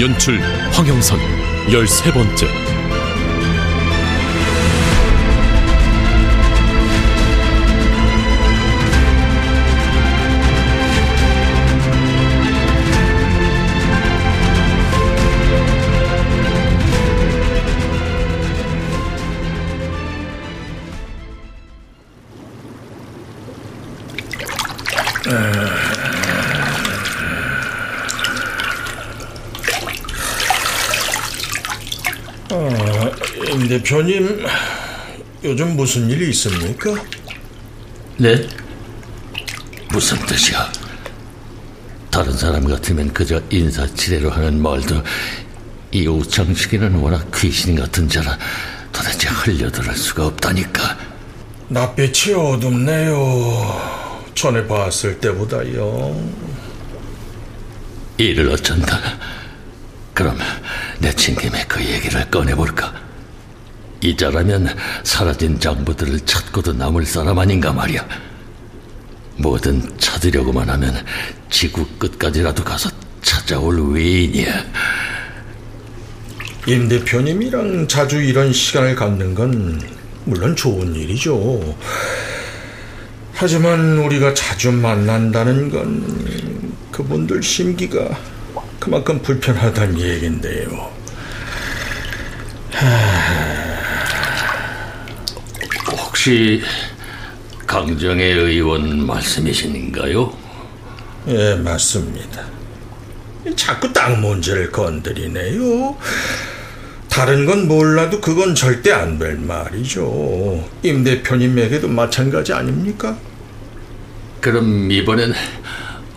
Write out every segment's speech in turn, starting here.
연출 황영선 열세 번째 임 대표님, 요즘 무슨 일이 있습니까? 네? 무슨 뜻이야? 다른 사람 같으면 그저 인사치레로 하는 말도 이 우창식이는 워낙 귀신 같은 자라 도대체 흘려들을 수가 없다니까. 낯빛이 어둡네요. 전에 봤을 때보다요. 이를 어쩐다. 그럼 내친 김에 그 얘기를 꺼내볼까? 이자라면 사라진 장부들을 찾고도 남을 사람 아닌가 말이야. 뭐든 찾으려고만 하면 지구 끝까지라도 가서 찾아올 외인이야. 임 대표님이랑 자주 이런 시간을 갖는 건 물론 좋은 일이죠. 하지만 우리가 자주 만난다는 건 그분들 심기가 그만큼 불편하다는 얘긴데요. 혹시 강정의 의원 말씀이신가요? 예, 맞습니다. 자꾸 땅 문제를 건드리네요. 다른 건 몰라도 그건 절대 안 될 말이죠. 임 대표님에게도 마찬가지 아닙니까? 그럼 이번엔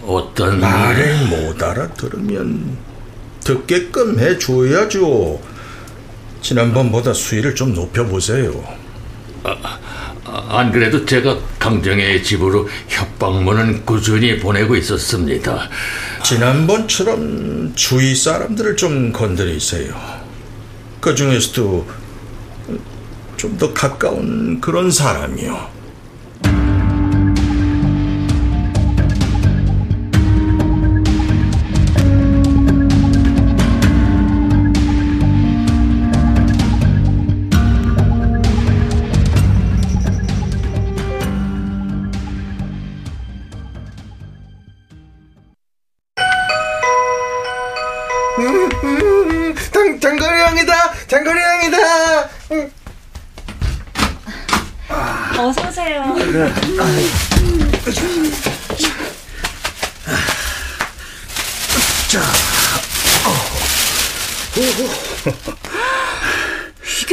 어떤 말을 못 알아들으면 듣게끔 해줘야죠. 지난번보다 수위를 좀 높여보세요. 안 그래도 제가 강정의 집으로 협박문은 꾸준히 보내고 있었습니다. 지난번처럼 주위 사람들을 좀 건드리세요. 그 중에서도 좀 더 가까운 그런 사람이요.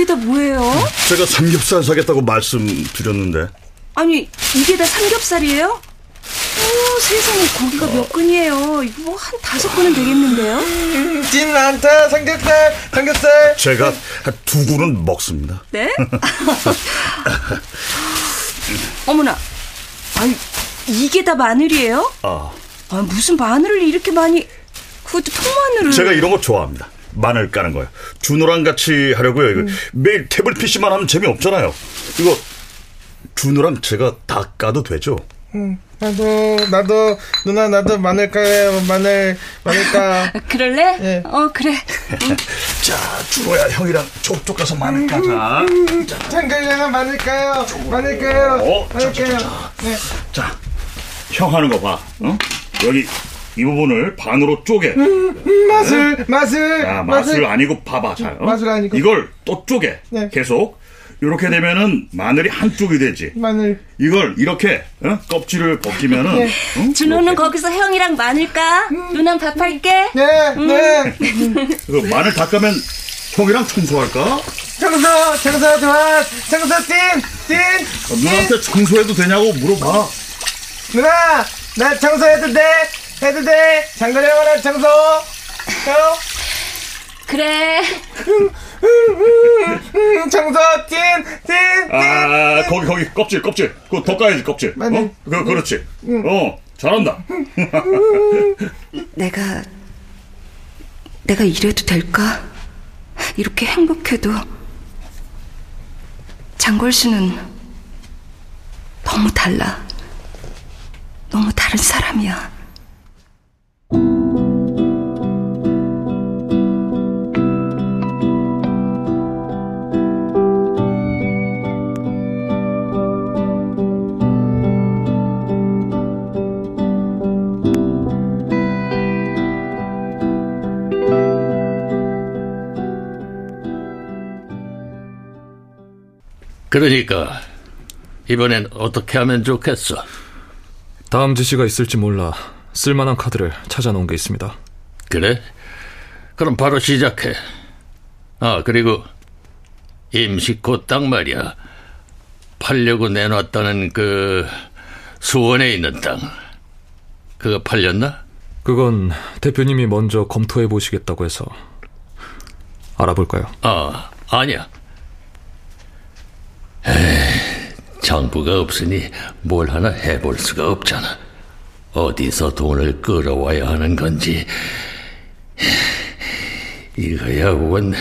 이게 다 뭐예요? 제가 삼겹살 사겠다고 말씀드렸는데 아니 이게 다 삼겹살이에요? 오 세상에 고기가 몇 근이에요? 이거 뭐 한 다섯 근은 되겠는데요? 진 많다! 삼겹살! 삼겹살! 제가 두 그릇 먹습니다. 네? 어머나, 아니 이게 다 마늘이에요? 아, 아, 무슨 마늘을 이렇게 많이? 그것도 통마늘을? 제가 이런 거 좋아합니다. 마늘 까는 거요. 준호랑 같이 하려고요. 이거 매일 태블 PC만 하면 재미없잖아요. 이거 준호랑 제가 다 까도 되죠? 나도, 나도, 누나, 나도 마늘 까요, 마늘, 마늘 까. 그럴래? 예. 어 그래. 자, 준호야 형이랑 저쪽 가서 마늘 까자. 장거리 형아 마늘 까요, 마늘 까요, 어, 마늘 자, 자, 까요. 자. 네. 자, 형 하는 거 봐. 어? 여기 이 부분을 반으로 쪼개. 맛을, 맛을, 아, 맛을 아니고 봐봐 잘. 어? 맛을 아니고. 이걸 또 쪼개. 네. 계속. 이렇게 되면은 마늘이 한쪽이 되지. 마늘. 이걸 이렇게 어? 껍질을 벗기면은 네. 응? 준호는 이렇게. 거기서 형이랑 마늘 까. 누난 밥할게. 네, 네. 그 마늘 닦으면 형이랑 청소할까? 청소, 청소 좋아. 청소 띵, 띵. 어, 누나한테 청소해도 되냐고 물어봐. 누나, 나 청소해도 돼? 해도 돼? 장거리 형아랑 청소. 형? 그래. 청소 찐, 찐, 아, 거기, 거기, 껍질, 껍질. 그거 더 까야지, 껍질. 어? 그, 그렇지. 어, 잘한다. 내가 내가 이래도 될까? 이렇게 행복해도 장걸 씨는 너무 달라. 너무 다른 사람이야. 그러니까 이번엔 어떻게 하면 좋겠어? 다음 지시가 있을지 몰라 쓸만한 카드를 찾아놓은 게 있습니다. 그래? 그럼 바로 시작해. 아, 그리고 임시코 땅 말이야. 팔려고 내놨다는 그 수원에 있는 땅. 그거 팔렸나? 그건 대표님이 먼저 검토해 보시겠다고 해서 알아볼까요? 아, 아니야. 에이, 정부가 없으니 뭘 하나 해볼 수가 없잖아. 어디서 돈을 끌어와야 하는 건지. 이거야 원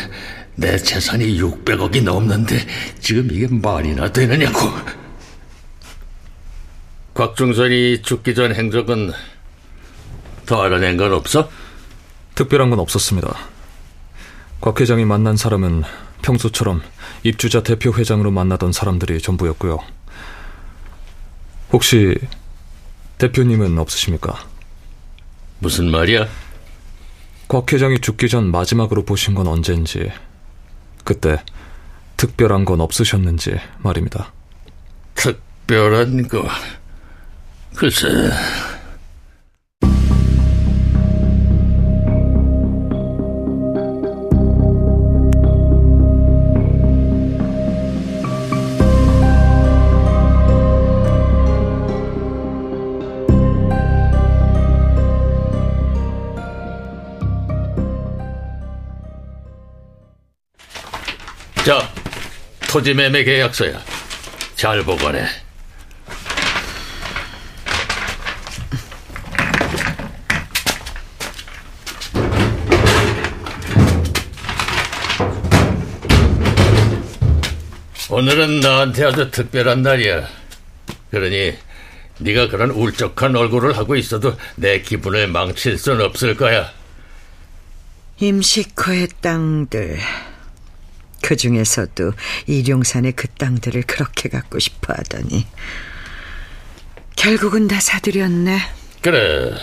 내 재산이 600억이 넘는데 지금 이게 말이나 되느냐고. 곽중선이 죽기 전 행적은 더 알아낸 건 없어? 특별한 건 없었습니다. 곽 회장이 만난 사람은 평소처럼 입주자 대표 회장으로 만나던 사람들이 전부였고요. 혹시 대표님은 없으십니까? 무슨 말이야? 곽 회장이 죽기 전 마지막으로 보신 건 언젠지, 그때 특별한 건 없으셨는지 말입니다. 특별한 거. 글쎄. 토지 매매 계약서야. 잘 보관해. 오늘은 나한테 아주 특별한 날이야. 그러니 네가 그런 울적한 얼굴을 하고 있어도 내 기분을 망칠 순 없을 거야. 임시코의 땅들. 그 중에서도 일용산의 그 땅들을 그렇게 갖고 싶어 하더니 결국은 다 사들였네. 그래.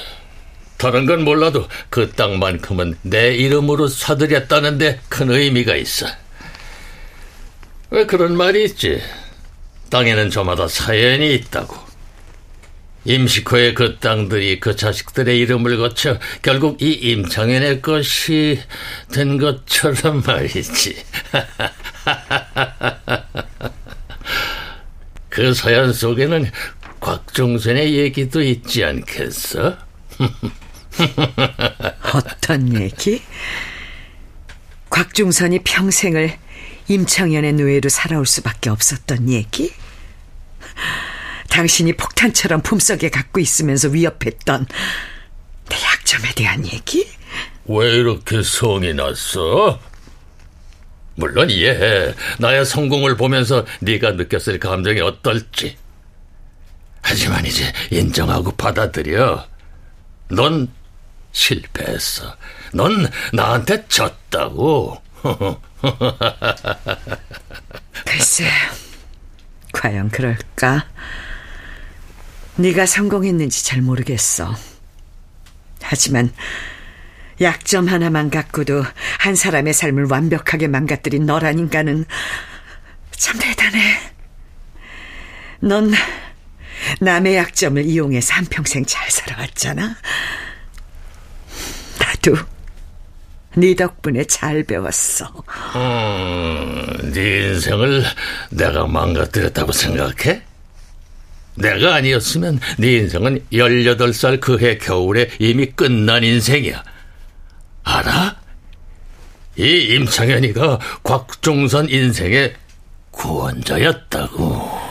다른 건 몰라도 그 땅만큼은 내 이름으로 사들였다는데 큰 의미가 있어. 왜 그런 말이 있지? 땅에는 저마다 사연이 있다고. 임시코의 그 땅들이 그 자식들의 이름을 거쳐 결국 이 임창현의 것이 된 것처럼 말이지. 그 사연 속에는 곽종선의 얘기도 있지 않겠어? 어떤 얘기? 곽중선이 평생을 임창현의 노예로 살아올 수밖에 없었던 얘기? 당신이 폭탄처럼 품속에 갖고 있으면서 위협했던 내 약점에 대한 얘기? 왜 이렇게 성이 났어? 물론 이해해. 나의 성공을 보면서 네가 느꼈을 감정이 어떨지. 하지만 이제 인정하고 받아들여. 넌 실패했어. 넌 나한테 졌다고. 글쎄, 과연 그럴까? 네가 성공했는지 잘 모르겠어. 하지만 약점 하나만 갖고도 한 사람의 삶을 완벽하게 망가뜨린 너란 인간은 참 대단해. 넌 남의 약점을 이용해서 한평생 잘 살아왔잖아. 나도 네 덕분에 잘 배웠어. 음, 네 인생을 내가 망가뜨렸다고 생각해? 내가 아니었으면 네 인생은 18살 그 해 겨울에 이미 끝난 인생이야. 알아? 이 임창현이가 곽종선 인생의 구원자였다고.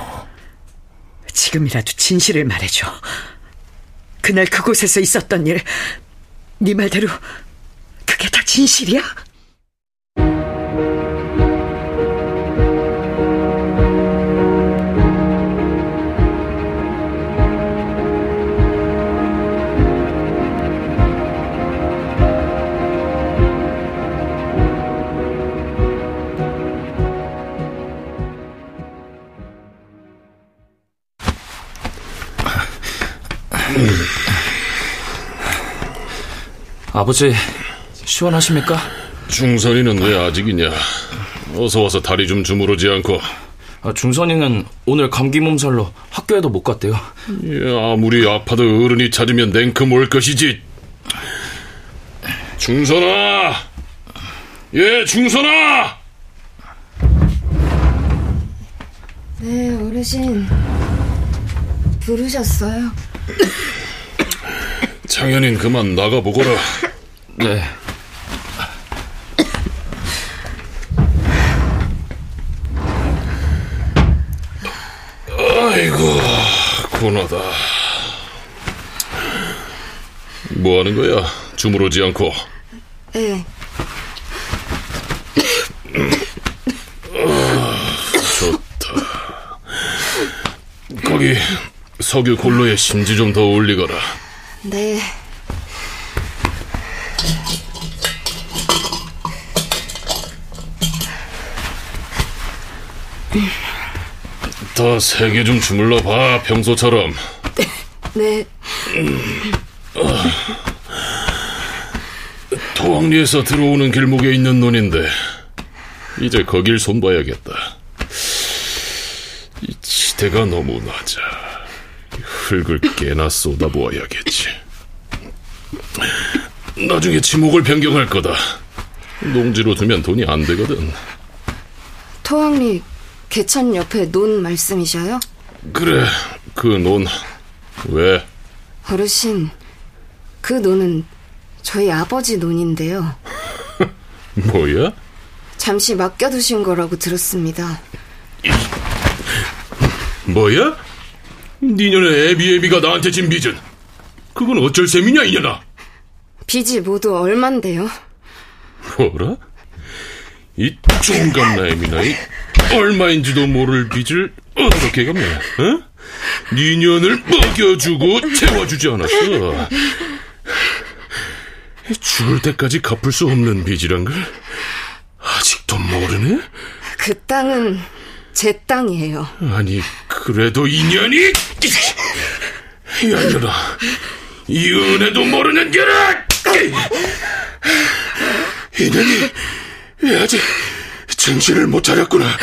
지금이라도 진실을 말해줘. 그날 그곳에서 있었던 일, 네 말대로 그게 다 진실이야? 아버지, 시원하십니까? 중선이는 왜 아직이냐? 어서 와서 다리 좀 주무르지 않고. 아, 중선이는 오늘 감기 몸살로 학교에도 못 갔대요. 예, 아무리 아파도 어른이 찾으면 냉큼 올 것이지. 중선아! 예, 중선아! 네, 어르신. 부르셨어요? 창현인 그만 나가보거라. 네. 아이고, 고나다. 뭐 하는 거야? 주무르지 않고. 네. 좋다. 거기 석유 골로에 심지 좀 더 올리거라. 네. 더 세게 좀 주물러 봐, 평소처럼. 네. 토왕리에서 들어오는 길목에 있는 논인데 이제 거길 손봐야겠다. 이 지대가 너무 낮아. 흙을 깨나 쏟아부어야겠지. 나중에 지목을 변경할 거다. 농지로 두면 돈이 안 되거든. 토왕리 개천 옆에 논 말씀이셔요? 그래, 그 논. 왜? 어르신, 그 논은 저희 아버지 논인데요. 뭐야? 잠시 맡겨두신 거라고 들었습니다. 뭐야? 니년의 애비애비가 나한테 진 빚은 그건 어쩔 셈이냐 이년아 빚이 모두 얼만데요? 뭐라? 이 종갓나임이나 이 얼마인지도 모를 빚을 어떻게 갚냐 어? 니년을 먹여주고 채워주지 않았어 죽을 때까지 갚을 수 없는 빚이란 걸 아직도 모르네? 그 땅은 제 땅이에요. 아니 그래도 인연이 야 이년아 이 은혜도 모르는 게라 인연이 왜 아직 정신을 못 차렸구나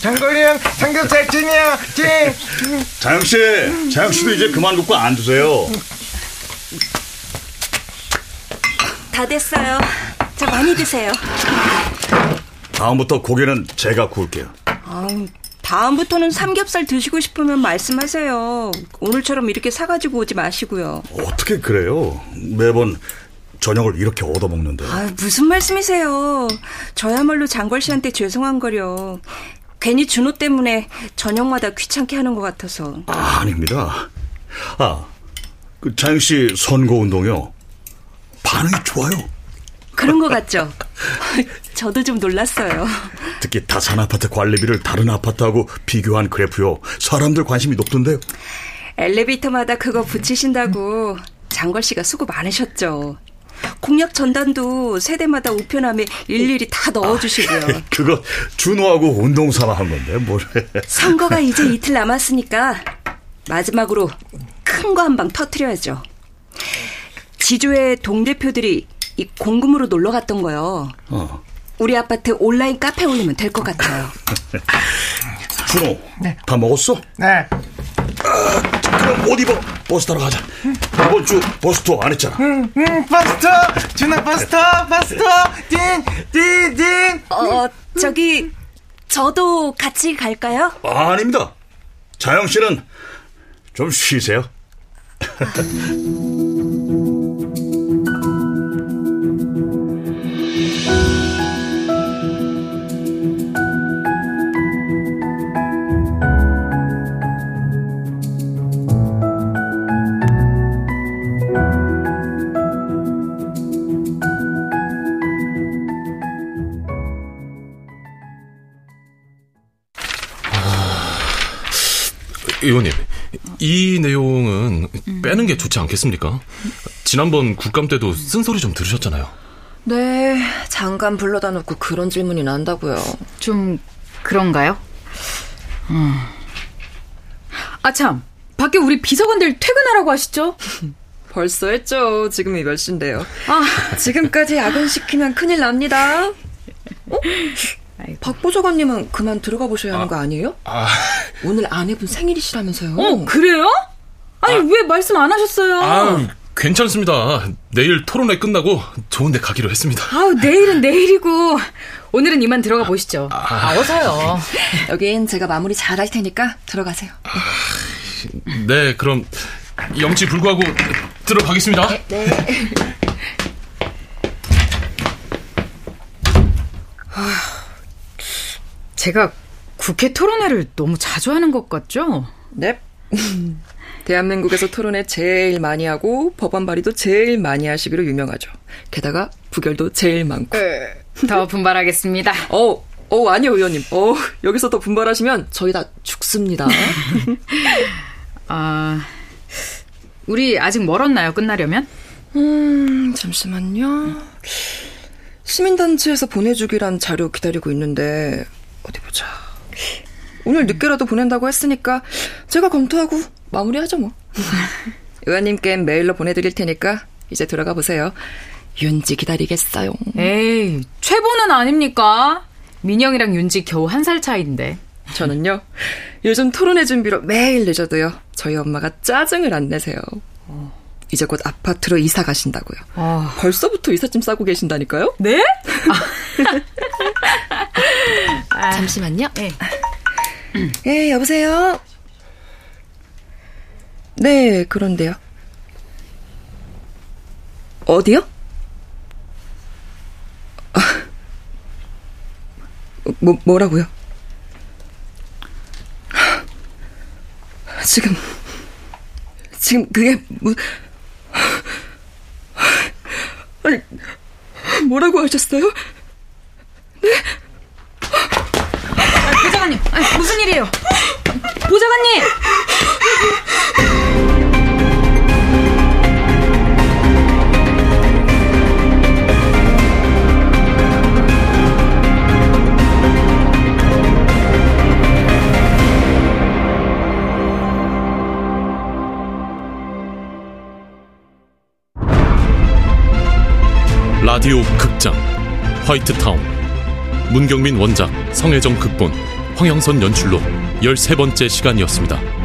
장거리 형 삼겹살 찐이야 찐 자영 씨, 자영 씨도 이제 그만 굽고 앉으세요. 다 됐어요. 자, 많이 드세요. 다음부터 고기는 제가 구울게요. 아우, 다음부터는 삼겹살 드시고 싶으면 말씀하세요. 오늘처럼 이렇게 사가지고 오지 마시고요. 어떻게 그래요? 매번 저녁을 이렇게 얻어먹는데. 아, 무슨 말씀이세요? 저야말로 장걸 씨한테 죄송한 거려. 괜히 준호 때문에 저녁마다 귀찮게 하는 것 같아서. 아, 아닙니다. 아, 그 자영 씨 선거 운동요. 반응이 좋아요. 그런 것 같죠? 저도 좀 놀랐어요. 특히 다산 아파트 관리비를 다른 아파트하고 비교한 그래프요. 사람들 관심이 높던데요. 엘리베이터마다 그거 붙이신다고 장걸 씨가 수고 많으셨죠. 공약 전단도 세대마다 우편함에 일일이 다 넣어주시고요. 그거 준호하고 운동 삼아 한 건데 뭘. 선거가 이제 이틀 남았으니까 마지막으로 큰 거 한 방 터트려야죠. 지조의 동대표들이 이 공금으로 놀러 갔던 거요. 어. 우리 아파트 온라인 카페 올리면 될 것 같아요. 준호, 다 먹었어? 네. 그럼 옷 입어. 버스 타러 가자. 이번 주 버스 투어 안 했잖아. 음, 버스터! 준아 버스터! 버스터! 딘! 딘! 딘! 어, 저기 저도 같이 갈까요? 아, 아닙니다. 자영 씨는 좀 쉬세요. 의원님, 이 내용은 빼는 게 좋지 않겠습니까? 지난번 국감 때도 쓴소리 좀 들으셨잖아요. 네, 잠깐 불러다 놓고 그런 질문이 난다고요. 좀 그런가요? 음. 아 참, 밖에 우리 비서관들 퇴근하라고 하시죠? 벌써 했죠. 지금이 몇 시인데요. 아, 지금까지 야근 시키면 큰일 납니다. 어? 박 보좌관님은 그만 들어가 보셔야 하는 거 아니에요? 아, 오늘 아내분 생일이시라면서요. 어, 그래요? 아니, 왜 말씀 안 하셨어요? 아, 괜찮습니다. 내일 토론회 끝나고 좋은 데 가기로 했습니다. 아우, 내일은 내일이고, 오늘은 이만 들어가 보시죠. 아, 어서요. 여긴 제가 마무리 잘 할 테니까 들어가세요. 네, 그럼 영치 불구하고 들어가겠습니다. 네. 제가 국회 토론회를 너무 자주 하는 것 같죠? 네. 대한민국에서 토론회 제일 많이 하고 법안 발의도 제일 많이 하시기로 유명하죠. 게다가 부결도 제일 많고. 더 분발하겠습니다. 어, 어 아니요 의원님. 어 여기서 더 분발하시면 저희 다 죽습니다. 아, 우리 아직 멀었나요? 끝나려면? 음, 잠시만요. 시민단체에서 보내주기란 자료 기다리고 있는데 어디 보자. 오늘 늦게라도 보낸다고 했으니까 제가 검토하고 마무리하죠 뭐. 의원님께 메일로 보내드릴 테니까 이제 들어가 보세요. 윤지 기다리겠어요. 에이, 최보는 아닙니까? 민영이랑 윤지 겨우 한 살 차이인데. 저는요, 요즘 토론회 준비로 매일 늦어도요, 저희 엄마가 짜증을 안 내세요. 이제 곧 아파트로 이사 가신다고요. 아. 벌써부터 이삿짐 싸고 계신다니까요? 네? 잠시만요. 네. 예, 여보세요? 네, 그런데요. 어디요? 아, 뭐, 뭐라고요? 지금, 지금 그게, 뭐, 아니, 뭐라고 하셨어요? 아, 아니, 무슨 일이에요? 보좌관님! 라디오 극장 화이트타운 문경민 원작 성혜정 극본 황영선 연출로 13번째 시간이었습니다.